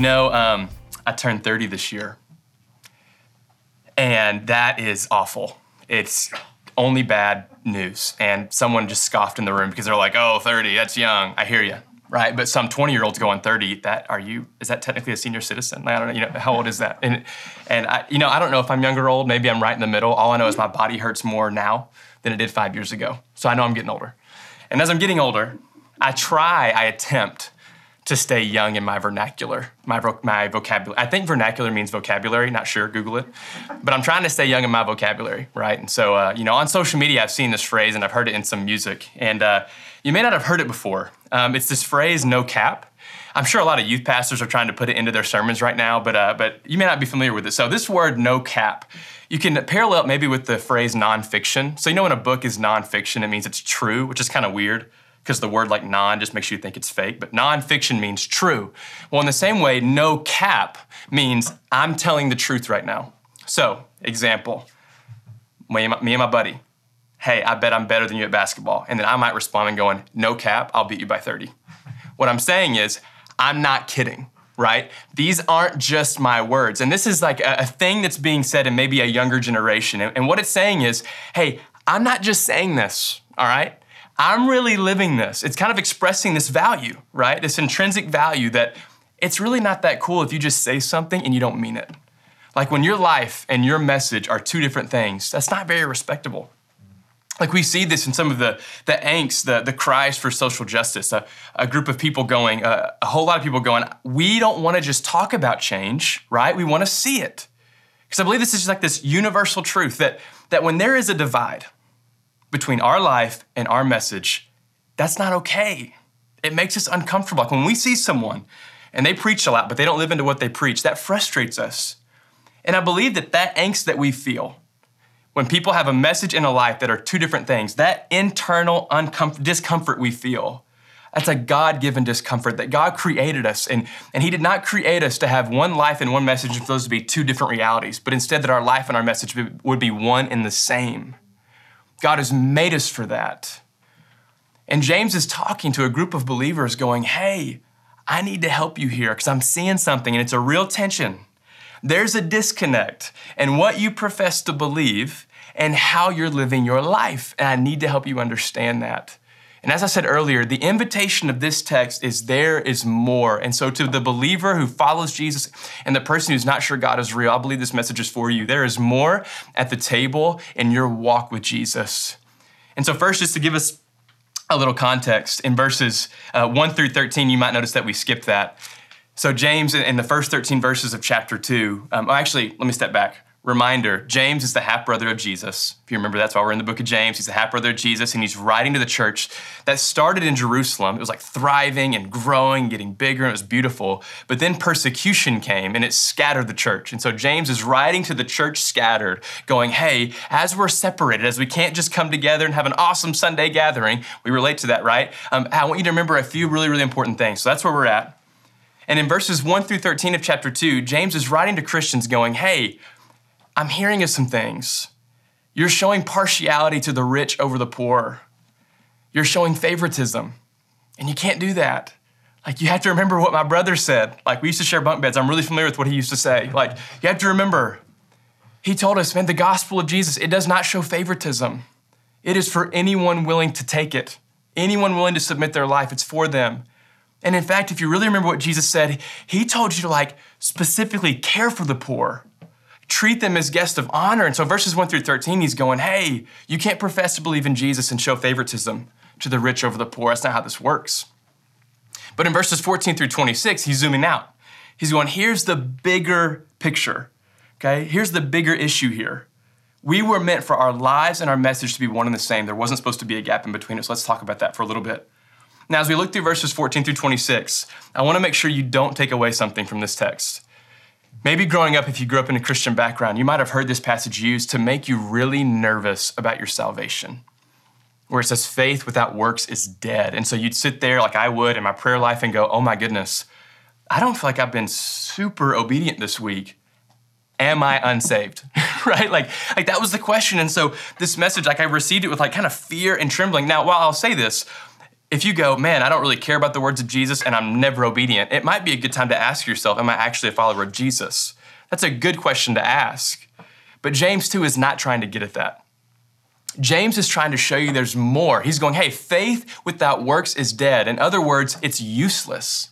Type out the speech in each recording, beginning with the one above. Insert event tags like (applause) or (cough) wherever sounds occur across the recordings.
You know, um, I turned 30 this year, and that is awful. It's only bad news. And someone just scoffed in the room because they're like, oh, 30, that's young. I hear you. Right, but some 20 year olds going 30. That are you? Is that technically a senior citizen? I don't know. You know, how old is that? And and I, you know, I don't know if I'm young or old. Maybe I'm right in the middle. All I know is my body hurts more now than it did five years ago. So I know I'm getting older. And as I'm getting older, I try, I attempt to stay young in my vernacular, my, vo- my vocabulary. I think vernacular means vocabulary, not sure, Google it. But I'm trying to stay young in my vocabulary, right? And so, uh, you know, on social media, I've seen this phrase and I've heard it in some music. And uh, you may not have heard it before. Um, it's this phrase, no cap. I'm sure a lot of youth pastors are trying to put it into their sermons right now, but, uh, but you may not be familiar with it. So, this word, no cap, you can parallel maybe with the phrase nonfiction. So, you know, when a book is nonfiction, it means it's true, which is kind of weird because the word like non just makes you think it's fake, but nonfiction means true. Well, in the same way, no cap means I'm telling the truth right now. So, example, me and my, buddy, hey, I bet I'm better than you at basketball. And then I might respond and going, no cap, I'll beat you by 30. What I'm saying is, I'm not kidding right? These aren't just my words. And this is like a, a, thing that's being said in maybe a younger generation. And, and what it's saying is, hey, I'm not just saying this, all right? I'm really living this. It's kind of expressing this value, right? This intrinsic value that it's really not that cool if you just say something and you don't mean it. Like when your life and your message are two different things, that's not very respectable. Like we see this in some of the, the angst, the, the cries for social justice, a, a group of people going, uh, a whole lot of people going, we don't want to just talk about change, right? We want to see it. Because I believe this is just like this universal truth that, that when there is a divide, between our life and our message, that's not okay. It makes us uncomfortable. Like when we see someone and they preach a lot, but they don't live into what they preach, that frustrates us. And I believe that that angst that we feel when people have a message and a life that are two different things, that internal discomfort we feel, that's a God given discomfort that God created us. And, and He did not create us to have one life and one message and for those to be two different realities, but instead that our life and our message would be one and the same. God has made us for that. And James is talking to a group of believers going, hey, I need to help you here because I'm seeing something and it's a real tension. There's a disconnect in what you profess to believe and how you're living your life. And I need to help you understand that. And as I said earlier, the invitation of this text is there is more. And so, to the believer who follows Jesus and the person who's not sure God is real, I believe this message is for you. There is more at the table in your walk with Jesus. And so, first, just to give us a little context, in verses uh, 1 through 13, you might notice that we skipped that. So, James, in the first 13 verses of chapter 2, um, oh, actually, let me step back. Reminder James is the half brother of Jesus. If you remember, that's why we're in the book of James. He's the half brother of Jesus, and he's writing to the church that started in Jerusalem. It was like thriving and growing, getting bigger, and it was beautiful. But then persecution came and it scattered the church. And so James is writing to the church scattered, going, Hey, as we're separated, as we can't just come together and have an awesome Sunday gathering, we relate to that, right? Um, I want you to remember a few really, really important things. So that's where we're at. And in verses 1 through 13 of chapter 2, James is writing to Christians, going, Hey, I'm hearing of some things. You're showing partiality to the rich over the poor. You're showing favoritism. And you can't do that. Like, you have to remember what my brother said. Like, we used to share bunk beds. I'm really familiar with what he used to say. Like, you have to remember, he told us, man, the gospel of Jesus, it does not show favoritism. It is for anyone willing to take it, anyone willing to submit their life. It's for them. And in fact, if you really remember what Jesus said, he told you to, like, specifically care for the poor treat them as guests of honor. And so, verses 1 through 13, he's going, Hey, you can't profess to believe in Jesus and show favoritism to the rich over the poor. That's not how this works. But in verses 14 through 26, he's zooming out. He's going, Here's the bigger picture. Okay? Here's the bigger issue here. We were meant for our lives and our message to be one and the same. There wasn't supposed to be a gap in between us. Let's talk about that for a little bit. Now, as we look through verses 14 through 26, I want to make sure you don't take away something from this text. Maybe growing up, if you grew up in a Christian background, you might have heard this passage used to make you really nervous about your salvation, where it says faith without works is dead. And so you'd sit there like I would in my prayer life and go, oh my goodness, I don't feel like I've been super obedient this week. Am I unsaved? (laughs) right? Like, like that was the question. And so this message, like I received it with like kind of fear and trembling. Now, while I'll say this, if you go, man, I don't really care about the words of Jesus and I'm never obedient, it might be a good time to ask yourself, am I actually a follower of Jesus? That's a good question to ask. But James 2 is not trying to get at that. James is trying to show you there's more. He's going, hey, faith without works is dead. In other words, it's useless.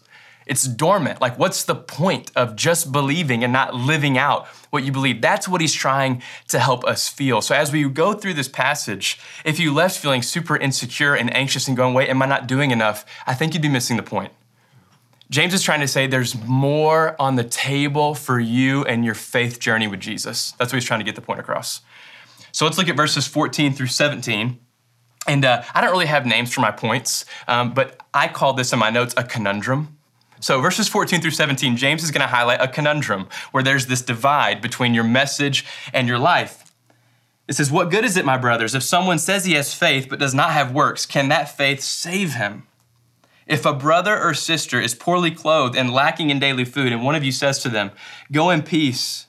It's dormant. Like, what's the point of just believing and not living out what you believe? That's what he's trying to help us feel. So, as we go through this passage, if you left feeling super insecure and anxious and going, wait, am I not doing enough? I think you'd be missing the point. James is trying to say there's more on the table for you and your faith journey with Jesus. That's what he's trying to get the point across. So, let's look at verses 14 through 17. And uh, I don't really have names for my points, um, but I call this in my notes a conundrum. So, verses 14 through 17, James is going to highlight a conundrum where there's this divide between your message and your life. It says, What good is it, my brothers, if someone says he has faith but does not have works? Can that faith save him? If a brother or sister is poorly clothed and lacking in daily food, and one of you says to them, Go in peace,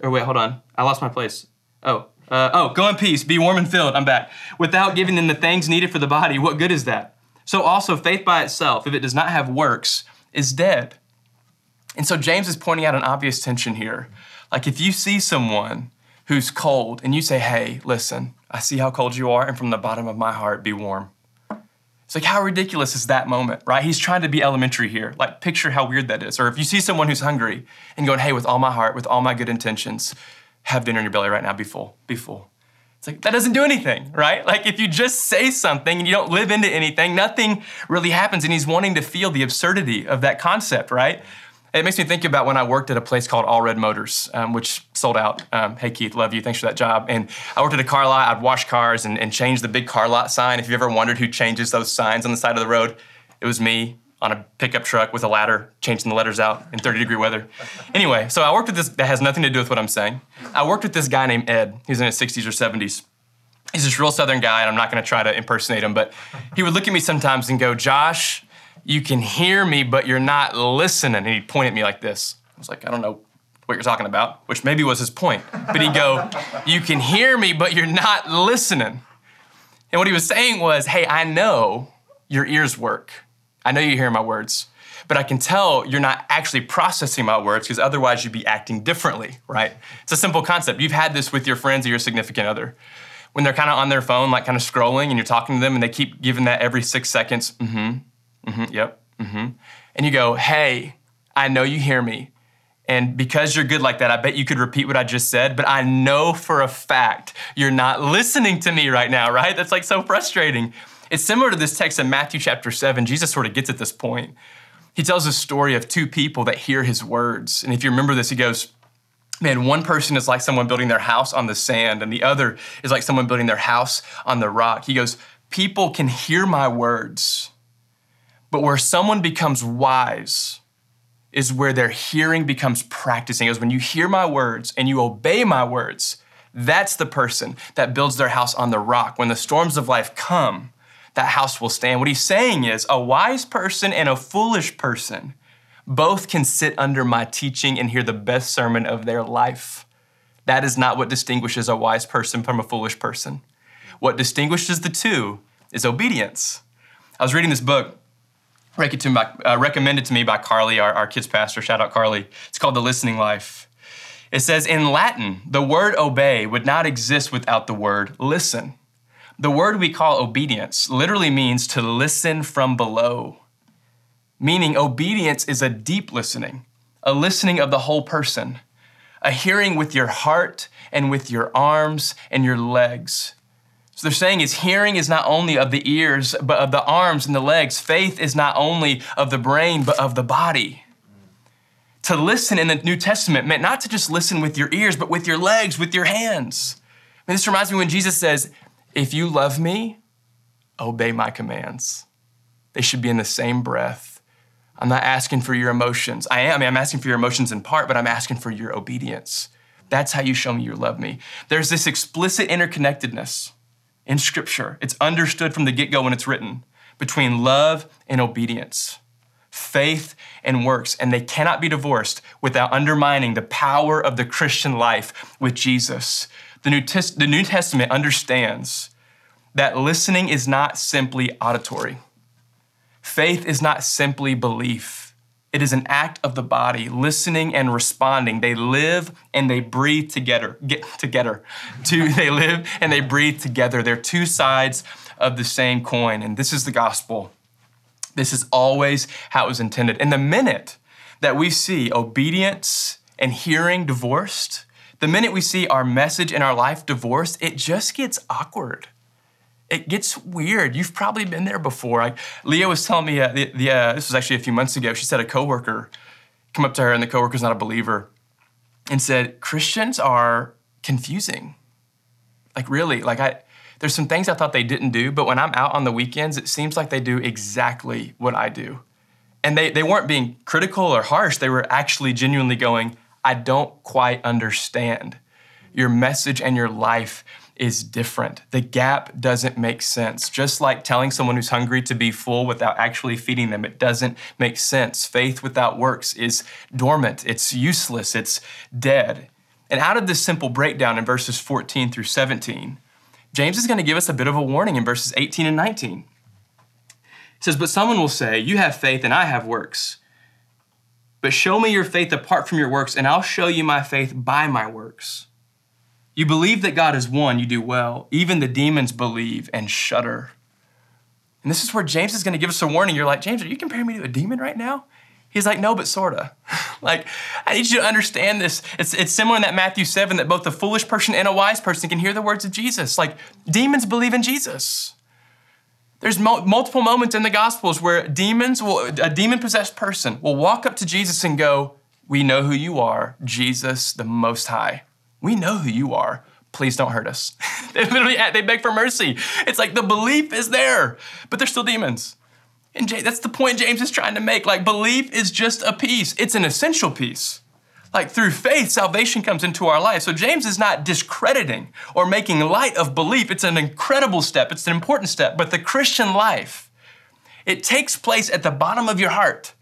or wait, hold on, I lost my place. Oh, uh, oh, go in peace, be warm and filled. I'm back. Without giving them the things needed for the body, what good is that? So also, faith by itself, if it does not have works, is dead. And so James is pointing out an obvious tension here. Like if you see someone who's cold and you say, hey, listen, I see how cold you are, and from the bottom of my heart, be warm. It's like, how ridiculous is that moment, right? He's trying to be elementary here. Like, picture how weird that is. Or if you see someone who's hungry and going, hey, with all my heart, with all my good intentions, have dinner in your belly right now, be full, be full. It's like, that doesn't do anything, right? Like, if you just say something and you don't live into anything, nothing really happens. And he's wanting to feel the absurdity of that concept, right? It makes me think about when I worked at a place called All Red Motors, um, which sold out. Um, hey, Keith, love you. Thanks for that job. And I worked at a car lot. I'd wash cars and, and change the big car lot sign. If you ever wondered who changes those signs on the side of the road, it was me on a pickup truck with a ladder, changing the letters out in 30 degree weather. Anyway, so I worked with this, that has nothing to do with what I'm saying. I worked with this guy named Ed. He's in his 60s or 70s. He's this real Southern guy, and I'm not gonna try to impersonate him, but he would look at me sometimes and go, Josh, you can hear me, but you're not listening. And he'd point at me like this. I was like, I don't know what you're talking about, which maybe was his point. But he'd go, You can hear me, but you're not listening. And what he was saying was, Hey, I know your ears work. I know you hear my words, but I can tell you're not actually processing my words because otherwise you'd be acting differently, right? It's a simple concept. You've had this with your friends or your significant other. When they're kind of on their phone, like kind of scrolling, and you're talking to them, and they keep giving that every six seconds, mm hmm, mm hmm, yep, mm hmm. And you go, hey, I know you hear me. And because you're good like that, I bet you could repeat what I just said, but I know for a fact you're not listening to me right now, right? That's like so frustrating. It's similar to this text in Matthew chapter 7. Jesus sort of gets at this point. He tells a story of two people that hear his words. And if you remember this, he goes, Man, one person is like someone building their house on the sand, and the other is like someone building their house on the rock. He goes, People can hear my words, but where someone becomes wise is where their hearing becomes practicing. Is when you hear my words and you obey my words, that's the person that builds their house on the rock. When the storms of life come, that house will stand. What he's saying is a wise person and a foolish person both can sit under my teaching and hear the best sermon of their life. That is not what distinguishes a wise person from a foolish person. What distinguishes the two is obedience. I was reading this book uh, recommended to me by Carly, our, our kids pastor. Shout out Carly. It's called The Listening Life. It says in Latin, the word obey would not exist without the word listen. The word we call obedience literally means to listen from below, meaning obedience is a deep listening, a listening of the whole person, a hearing with your heart and with your arms and your legs. So they're saying is hearing is not only of the ears, but of the arms and the legs. Faith is not only of the brain, but of the body. To listen in the New Testament meant not to just listen with your ears, but with your legs, with your hands. I mean, this reminds me when Jesus says, if you love me, obey my commands. They should be in the same breath. I'm not asking for your emotions. I am. I am asking for your emotions in part, but I'm asking for your obedience. That's how you show me you love me. There's this explicit interconnectedness in Scripture. It's understood from the get go when it's written between love and obedience, faith and works, and they cannot be divorced without undermining the power of the Christian life with Jesus. The New, Tes- the New Testament understands that listening is not simply auditory. Faith is not simply belief. It is an act of the body, listening and responding. They live and they breathe together. Get together. (laughs) Two, they live and they breathe together. They're two sides of the same coin. And this is the gospel. This is always how it was intended. And the minute that we see obedience and hearing divorced, the minute we see our message in our life divorced, it just gets awkward. It gets weird. You've probably been there before. Like Leah was telling me, uh, the, the, uh, this was actually a few months ago. She said a coworker come up to her, and the coworker's not a believer, and said Christians are confusing. Like really, like I, there's some things I thought they didn't do, but when I'm out on the weekends, it seems like they do exactly what I do. And they, they weren't being critical or harsh. They were actually genuinely going, I don't quite understand. Your message and your life is different. The gap doesn't make sense. Just like telling someone who's hungry to be full without actually feeding them, it doesn't make sense. Faith without works is dormant, it's useless, it's dead. And out of this simple breakdown in verses 14 through 17, James is going to give us a bit of a warning in verses 18 and 19. He says, But someone will say, You have faith and I have works. But show me your faith apart from your works, and I'll show you my faith by my works. You believe that God is one, you do well. Even the demons believe and shudder. And this is where James is going to give us a warning. You're like, James, are you comparing me to a demon right now? He's like, no, but sorta. (laughs) like, I need you to understand this. It's, it's similar in that Matthew 7 that both a foolish person and a wise person can hear the words of Jesus. Like, demons believe in Jesus. There's mo- multiple moments in the Gospels where demons will, a demon possessed person will walk up to Jesus and go, We know who you are, Jesus the Most High. We know who you are. Please don't hurt us. (laughs) they literally they beg for mercy. It's like the belief is there, but they're still demons. And that's the point James is trying to make. Like, belief is just a piece, it's an essential piece. Like through faith, salvation comes into our life. So James is not discrediting or making light of belief. It's an incredible step, it's an important step. But the Christian life, it takes place at the bottom of your heart.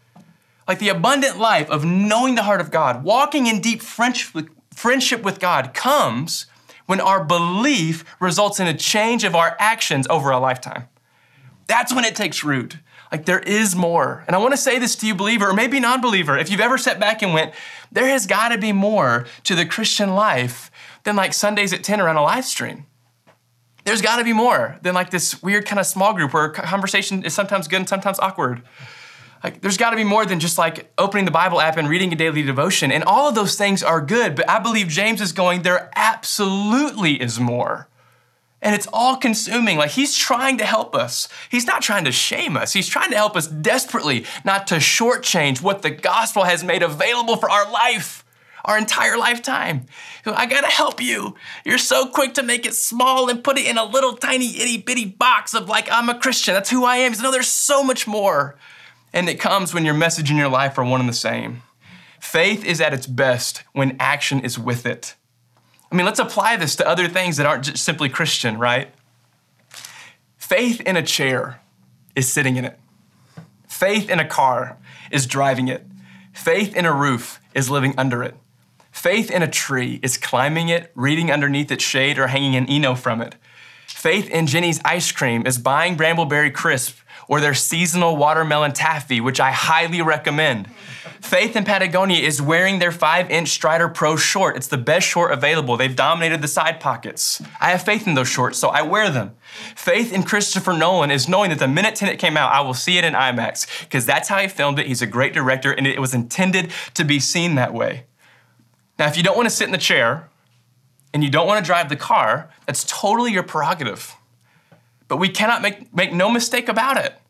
Like the abundant life of knowing the heart of God, walking in deep friendship with God comes when our belief results in a change of our actions over a lifetime. That's when it takes root. Like there is more. And I want to say this to you, believer, or maybe non believer, if you've ever sat back and went, there has got to be more to the Christian life than like Sundays at 10 around a live stream. There's got to be more than like this weird kind of small group where conversation is sometimes good and sometimes awkward. Like, there's got to be more than just like opening the Bible app and reading a daily devotion. And all of those things are good, but I believe James is going, there absolutely is more and it's all consuming. Like he's trying to help us. He's not trying to shame us. He's trying to help us desperately not to shortchange what the gospel has made available for our life, our entire lifetime. I gotta help you. You're so quick to make it small and put it in a little tiny itty bitty box of like, I'm a Christian. That's who I am. He's, no, there's so much more. And it comes when your message and your life are one and the same. Faith is at its best when action is with it. I mean, let's apply this to other things that aren't just simply Christian, right? Faith in a chair is sitting in it. Faith in a car is driving it. Faith in a roof is living under it. Faith in a tree is climbing it, reading underneath its shade, or hanging an Eno from it. Faith in Jeni's ice cream is buying Brambleberry Crisp or their seasonal watermelon taffy, which I highly recommend. Faith in Patagonia is wearing their 5 inch Strider Pro short. It's the best short available. They've dominated the side pockets. I have faith in those shorts, so I wear them. Faith in Christopher Nolan is knowing that the minute Tenet came out, I will see it in IMAX, because that's how he filmed it. He's a great director, and it was intended to be seen that way. Now, if you don't want to sit in the chair and you don't want to drive the car, that's totally your prerogative. But we cannot make, make no mistake about it.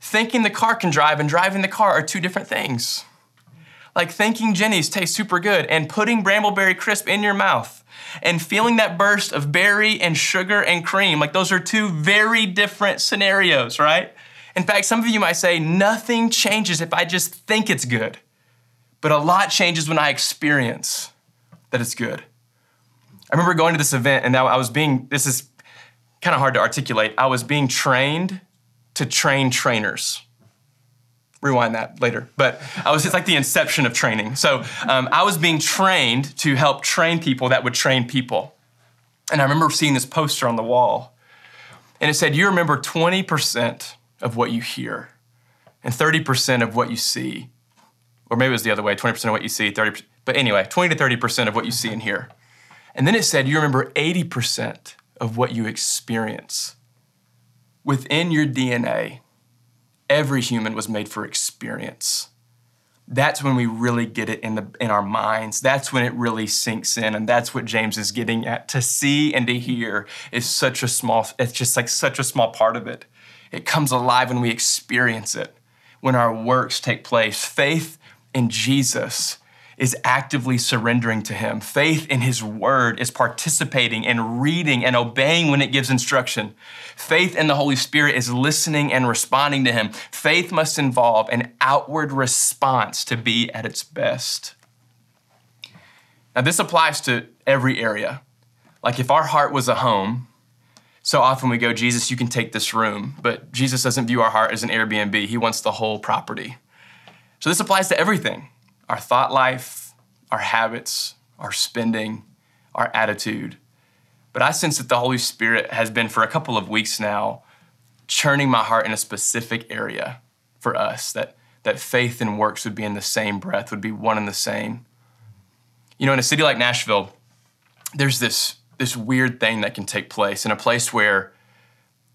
Thinking the car can drive and driving the car are two different things. Like thinking Jeni's tastes super good and putting Brambleberry Crisp in your mouth and feeling that burst of berry and sugar and cream, like those are two very different scenarios, right? In fact, some of you might say, nothing changes if I just think it's good. But a lot changes when I experience that it's good. I remember going to this event and I was being, this is kind of hard to articulate. I was being trained to train trainers. Rewind that later. But I was, it's like the inception of training. So um, I was being trained to help train people that would train people. And I remember seeing this poster on the wall. And it said, You remember 20% of what you hear and 30% of what you see. Or maybe it was the other way 20% of what you see, 30%. But anyway, 20 to 30% of what you see and hear. And then it said, You remember 80% of what you experience. Within your DNA, every human was made for experience. That's when we really get it in the in our minds. That's when it really sinks in and that's what james is getting at. To see and to hear is such a small it's just like such a small part of it. It comes alive when we experience it when our works take place. Faith in jesus is actively surrendering to Him. Faith in His Word is participating and reading and obeying when it gives instruction. Faith in the Holy Spirit is listening and responding to Him. Faith must involve an outward response to be at its best. Now, this applies to every area. Like if our heart was a home, so often we go, Jesus, you can take this room, but Jesus doesn't view our heart as an Airbnb. He wants the whole property. So this applies to everything our thought life, our habits, our spending, our attitude. But I sense that the Holy Spirit has been for a couple of weeks now churning my heart in a specific area for us, that, that faith and works would be in the same breath, would be one and the same. You know, in a city like Nashville, there's this, this weird thing that can take place in a place where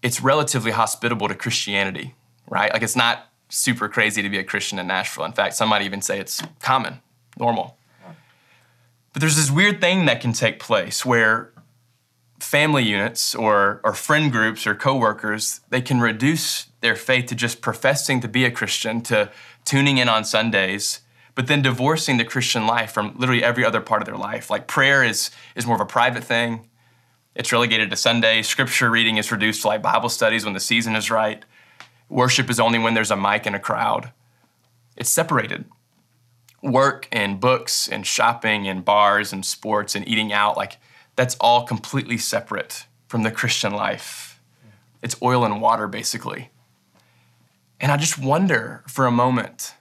it's relatively hospitable to Christianity, right? Like it's not super crazy to be a Christian in Nashville. In fact, some might even say it's common, normal. But there's this weird thing that can take place where family units or, or friend groups or coworkers, they can reduce their faith to just professing to be a Christian, to tuning in on Sundays, but then divorcing the Christian life from literally every other part of their life. Like prayer is, is more of a private thing. It's relegated to Sunday. Scripture reading is reduced to like Bible studies when the season is right. Worship is only when there's a mic and a crowd. It's separated. Work and books and shopping and bars and sports and eating out, like that's all completely separate from the Christian life. It's oil and water, basically. And I just wonder for a moment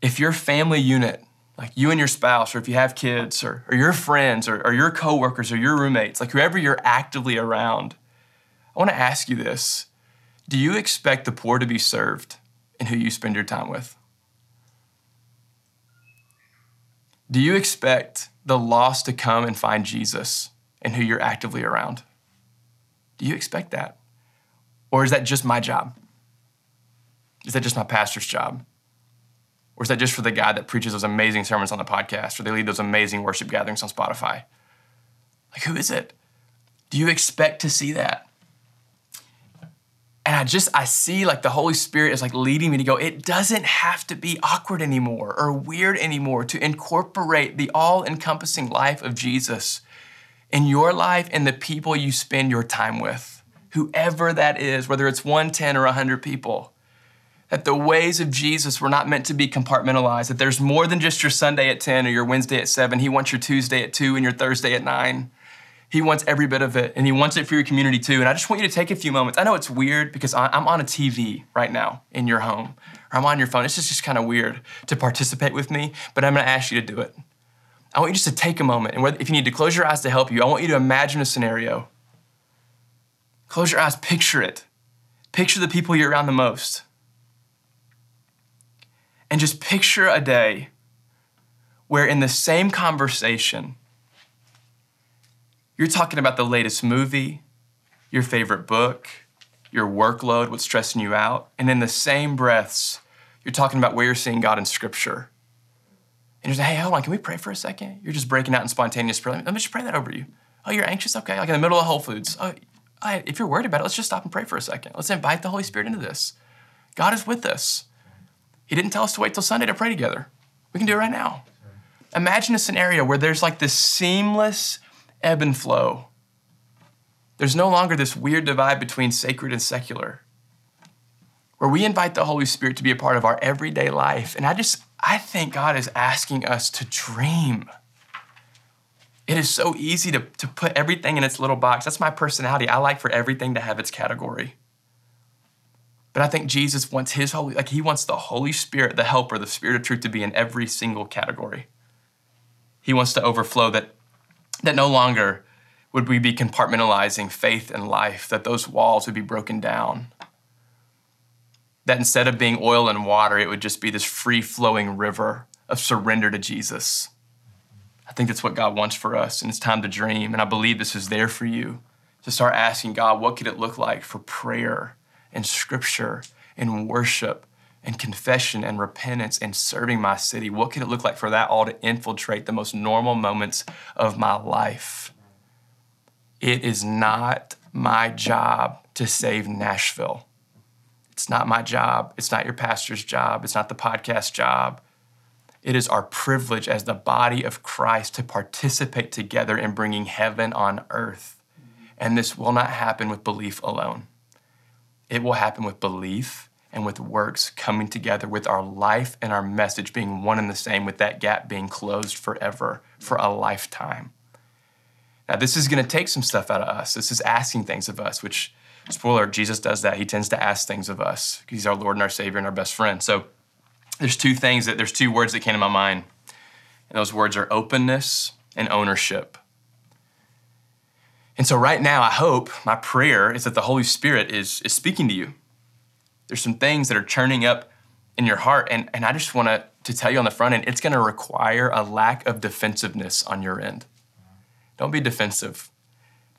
if your family unit, like you and your spouse, or if you have kids, or, or your friends, or, or your coworkers, or your roommates, like whoever you're actively around, I want to ask you this do you expect the poor to be served in who you spend your time with? Do you expect the lost to come and find Jesus in who you're actively around? Do you expect that? Or is that just my job? Is that just my pastor's job? Or is that just for the guy that preaches those amazing sermons on the podcast or they lead those amazing worship gatherings on Spotify? Like, who is it? Do you expect to see that? And I just I see like the Holy Spirit is like leading me to go it doesn't have to be awkward anymore or weird anymore to incorporate the all-encompassing life of Jesus in your life and the people you spend your time with. Whoever that is whether it's 110 or 100 people that the ways of Jesus were not meant to be compartmentalized that there's more than just your Sunday at 10 or your Wednesday at 7 he wants your Tuesday at 2 and your Thursday at 9 he wants every bit of it, and He wants it for your community too. And I just want you to take a few moments. I know it's weird because I'm on a TV right now in your home, or I'm on your phone. It's just, just kind of weird to participate with me, but I'm gonna ask you to do it. I want you just to take a moment, and if you need to close your eyes to help you, I want you to imagine a scenario. Close your eyes, picture it. Picture the people you're around the most. And just picture a day where, in the same conversation, you're talking about the latest movie, your favorite book, your workload, what's stressing you out. And in the same breaths, you're talking about where you're seeing God in Scripture. And you're saying, hey, hold on, can we pray for a second? You're just breaking out in spontaneous prayer. Let me just pray that over you. Oh, you're anxious? Okay, like in the middle of Whole Foods. Oh, if you're worried about it, let's just stop and pray for a second. Let's invite the Holy Spirit into this. God is with us. He didn't tell us to wait till Sunday to pray together. We can do it right now. Imagine a scenario where there's like this seamless ebb and flow. There's no longer this weird divide between sacred and secular, where we invite the Holy Spirit to be a part of our everyday life. And I just, I think God is asking us to dream. It is so easy to, to put everything in its little box. That's my personality. I like for everything to have its category. But I think Jesus wants his Holy, like he wants the Holy Spirit, the helper, the Spirit of truth to be in every single category. He wants to overflow that that no longer would we be compartmentalizing faith and life, that those walls would be broken down? That instead of being oil and water, it would just be this free flowing river of surrender to Jesus. I think that's what God wants for us, and it's time to dream. And I believe this is there for you to start asking God, what could it look like for prayer and scripture and worship and confession and repentance and serving my city? What could it look like for that all to infiltrate the most normal moments of my life? It is not my job to save Nashville. It's not my job. It's not your pastor's job. It's not the podcast job. It is our privilege as the body of Christ to participate together in bringing heaven on earth. And this will not happen with belief alone. It will happen with belief and with works coming together, with our life and our message being one and the same, with that gap being closed forever for a lifetime. Now, this is going to take some stuff out of us. This is asking things of us, which, spoiler, Jesus does that. He tends to ask things of us. He's our Lord and our Savior and our best friend. So there's two things that, there's two words that came to my mind. And those words are openness and ownership. And so right now, I hope, my prayer is that the Holy Spirit is, is speaking to you. There's some things that are churning up in your heart. And, and I just want to, to tell you on the front end, it's going to require a lack of defensiveness on your end. Don't be defensive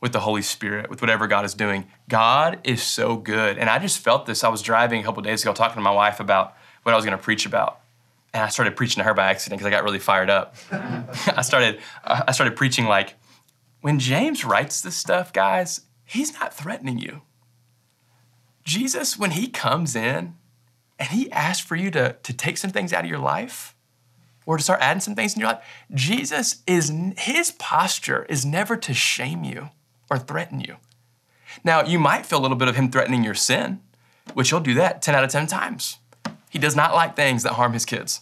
with the Holy Spirit, with whatever God is doing. God is so good. And I just felt this. I was driving a couple days ago talking to my wife about what I was going to preach about. And I started preaching to her by accident because I got really fired up. (laughs) I started I started preaching like when James writes this stuff, guys, he's not threatening you. Jesus, when he comes in and he asks for you to, to take some things out of your life, or to start adding some things in your life. Jesus is, his posture is never to shame you or threaten you. Now, you might feel a little bit of him threatening your sin, which he'll do that 10 out of 10 times. He does not like things that harm his kids.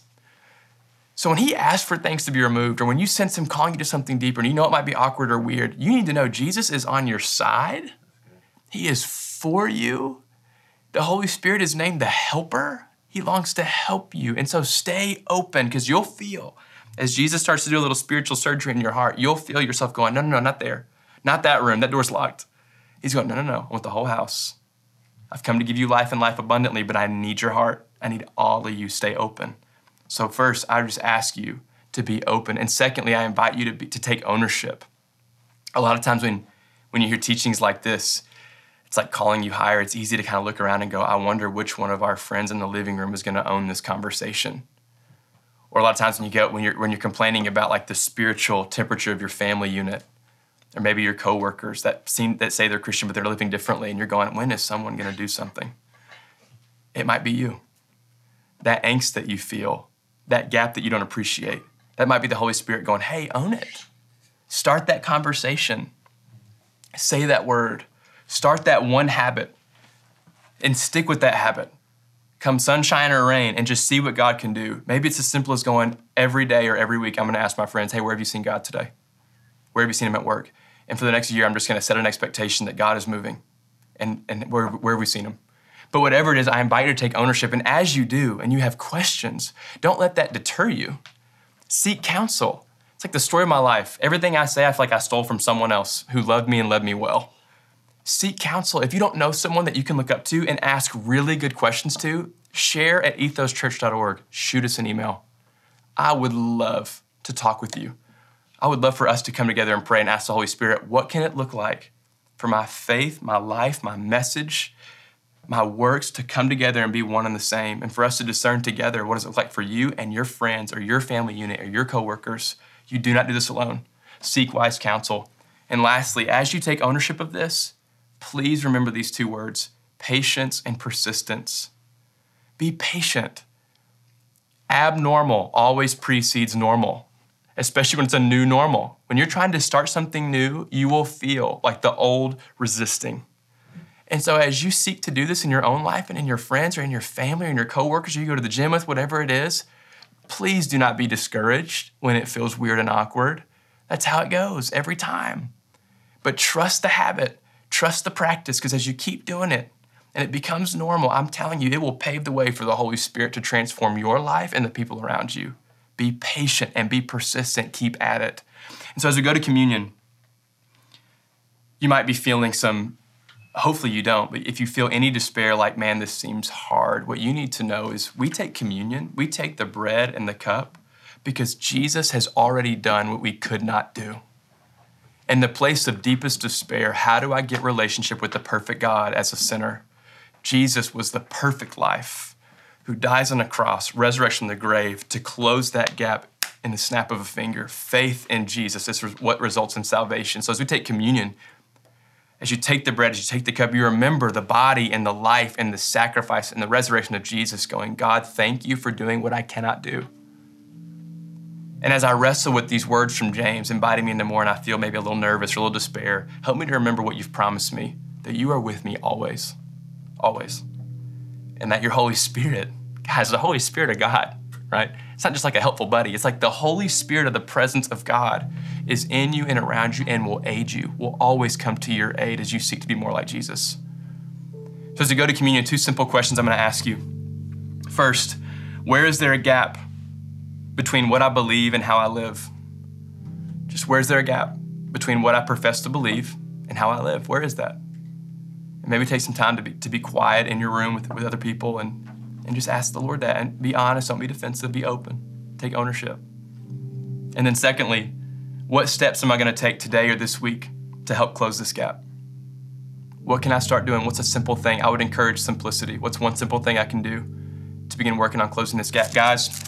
So when he asks for things to be removed, or when you sense him calling you to something deeper and you know it might be awkward or weird, you need to know Jesus is on your side. He is for you. The Holy Spirit is named the helper. He longs to help you. And so stay open because you'll feel, as Jesus starts to do a little spiritual surgery in your heart, you'll feel yourself going, no, no, no, not there. Not that room. That door's locked. He's going, no, no, no. I want the whole house. I've come to give you life and life abundantly, but I need your heart. I need all of you. Stay open. So, first, I just ask you to be open. And secondly, I invite you to, be, to take ownership. A lot of times when, when you hear teachings like this, it's like calling you higher. It's easy to kind of look around and go, I wonder which one of our friends in the living room is going to own this conversation. Or a lot of times when you get when you're when you're complaining about like the spiritual temperature of your family unit, or maybe your coworkers that seem that say they're Christian but they're living differently, and you're going, when is someone going to do something? It might be you. That angst that you feel, that gap that you don't appreciate, that might be the Holy Spirit going, hey, own it. Start that conversation. Say that word. Start that one habit and stick with that habit. Come sunshine or rain and just see what God can do. Maybe it's as simple as going every day or every week, I'm gonna ask my friends, hey, where have you seen God today? Where have you seen him at work? And for the next year, I'm just gonna set an expectation that God is moving. And, and where, where have we seen him? But whatever it is, I invite you to take ownership. And as you do, and you have questions, don't let that deter you. Seek counsel. It's like the story of my life. Everything I say, I feel like I stole from someone else who loved me and led me well seek counsel. If you don't know someone that you can look up to and ask really good questions to, share at ethoschurch.org. Shoot us an email. I would love to talk with you. I would love for us to come together and pray and ask the Holy Spirit, what can it look like for my faith, my life, my message, my works to come together and be one and the same, and for us to discern together what does it look like for you and your friends or your family unit or your coworkers. You do not do this alone. Seek wise counsel. And lastly, as you take ownership of this, please remember these two words patience and persistence. Be patient. Abnormal always precedes normal, especially when it's a new normal. When you're trying to start something new, you will feel like the old resisting. And so, as you seek to do this in your own life and in your friends or in your family or in your coworkers, or you go to the gym with, whatever it is, please do not be discouraged when it feels weird and awkward. That's how it goes every time. But trust the habit Trust the practice because as you keep doing it and it becomes normal, I'm telling you, it will pave the way for the Holy Spirit to transform your life and the people around you. Be patient and be persistent. Keep at it. And so as we go to communion, you might be feeling some, hopefully you don't, but if you feel any despair, like, man, this seems hard, what you need to know is we take communion, we take the bread and the cup because Jesus has already done what we could not do. In the place of deepest despair, how do I get relationship with the perfect God as a sinner? Jesus was the perfect life who dies on a cross, resurrection from the grave to close that gap in the snap of a finger. Faith in Jesus is what results in salvation. So as we take communion, as you take the bread, as you take the cup, you remember the body and the life and the sacrifice and the resurrection of Jesus, going, God, thank you for doing what I cannot do. And as I wrestle with these words from James, inviting me into more, and I feel maybe a little nervous or a little despair, help me to remember what you've promised me that you are with me always, always. And that your Holy Spirit, guys, the Holy Spirit of God, right? It's not just like a helpful buddy. It's like the Holy Spirit of the presence of God is in you and around you and will aid you, will always come to your aid as you seek to be more like Jesus. So, as we go to communion, two simple questions I'm going to ask you. First, where is there a gap between what I believe and how I live? Just where's there a gap between what I profess to believe and how I live? Where is that? And maybe take some time to be, to be quiet in your room with, with other people and, and just ask the Lord that and be honest, don't be defensive, be open, take ownership. And then, secondly, what steps am I going to take today or this week to help close this gap? What can I start doing? What's a simple thing? I would encourage simplicity. What's one simple thing I can do to begin working on closing this gap? Guys,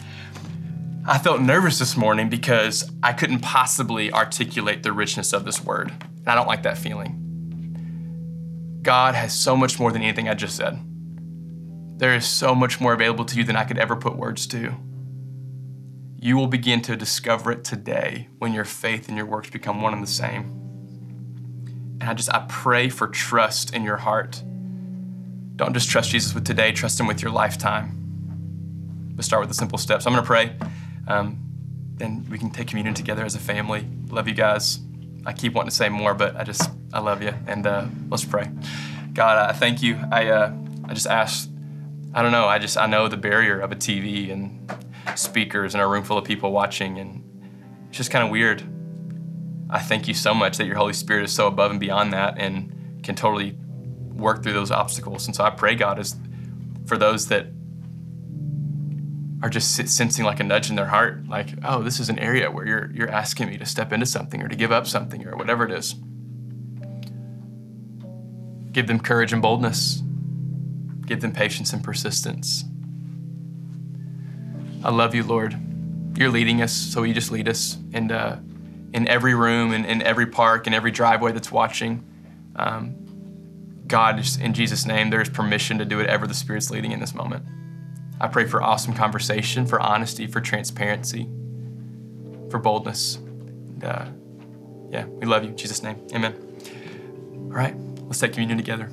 I felt nervous this morning because I couldn't possibly articulate the richness of this word. And I don't like that feeling. God has so much more than anything I just said. There is so much more available to you than I could ever put words to. You will begin to discover it today when your faith and your works become one and the same. And I just, I pray for trust in your heart. Don't just trust Jesus with today, trust Him with your lifetime. Let's start with the simple steps. I'm going to pray. Um, then we can take communion together as a family. Love you guys. I keep wanting to say more, but I just, I love you. And uh, let's pray. God, I thank you. I, uh, I just ask, I don't know, I just, I know the barrier of a TV and speakers and a room full of people watching, and it's just kind of weird. I thank you so much that your Holy Spirit is so above and beyond that and can totally work through those obstacles. And so I pray, God, is for those that are just sensing like a nudge in their heart, like, oh, this is an area where you're you're asking me to step into something or to give up something or whatever it is. Give them courage and boldness. Give them patience and persistence. I love you, Lord. You're leading us, so you just lead us. And uh, in every room and in every park and every driveway that's watching, um, God, in Jesus' name, there is permission to do whatever the Spirit's leading in this moment. I pray for awesome conversation, for honesty, for transparency, for boldness. And, uh, yeah, we love you. In Jesus' name, amen. All right, let's take communion together.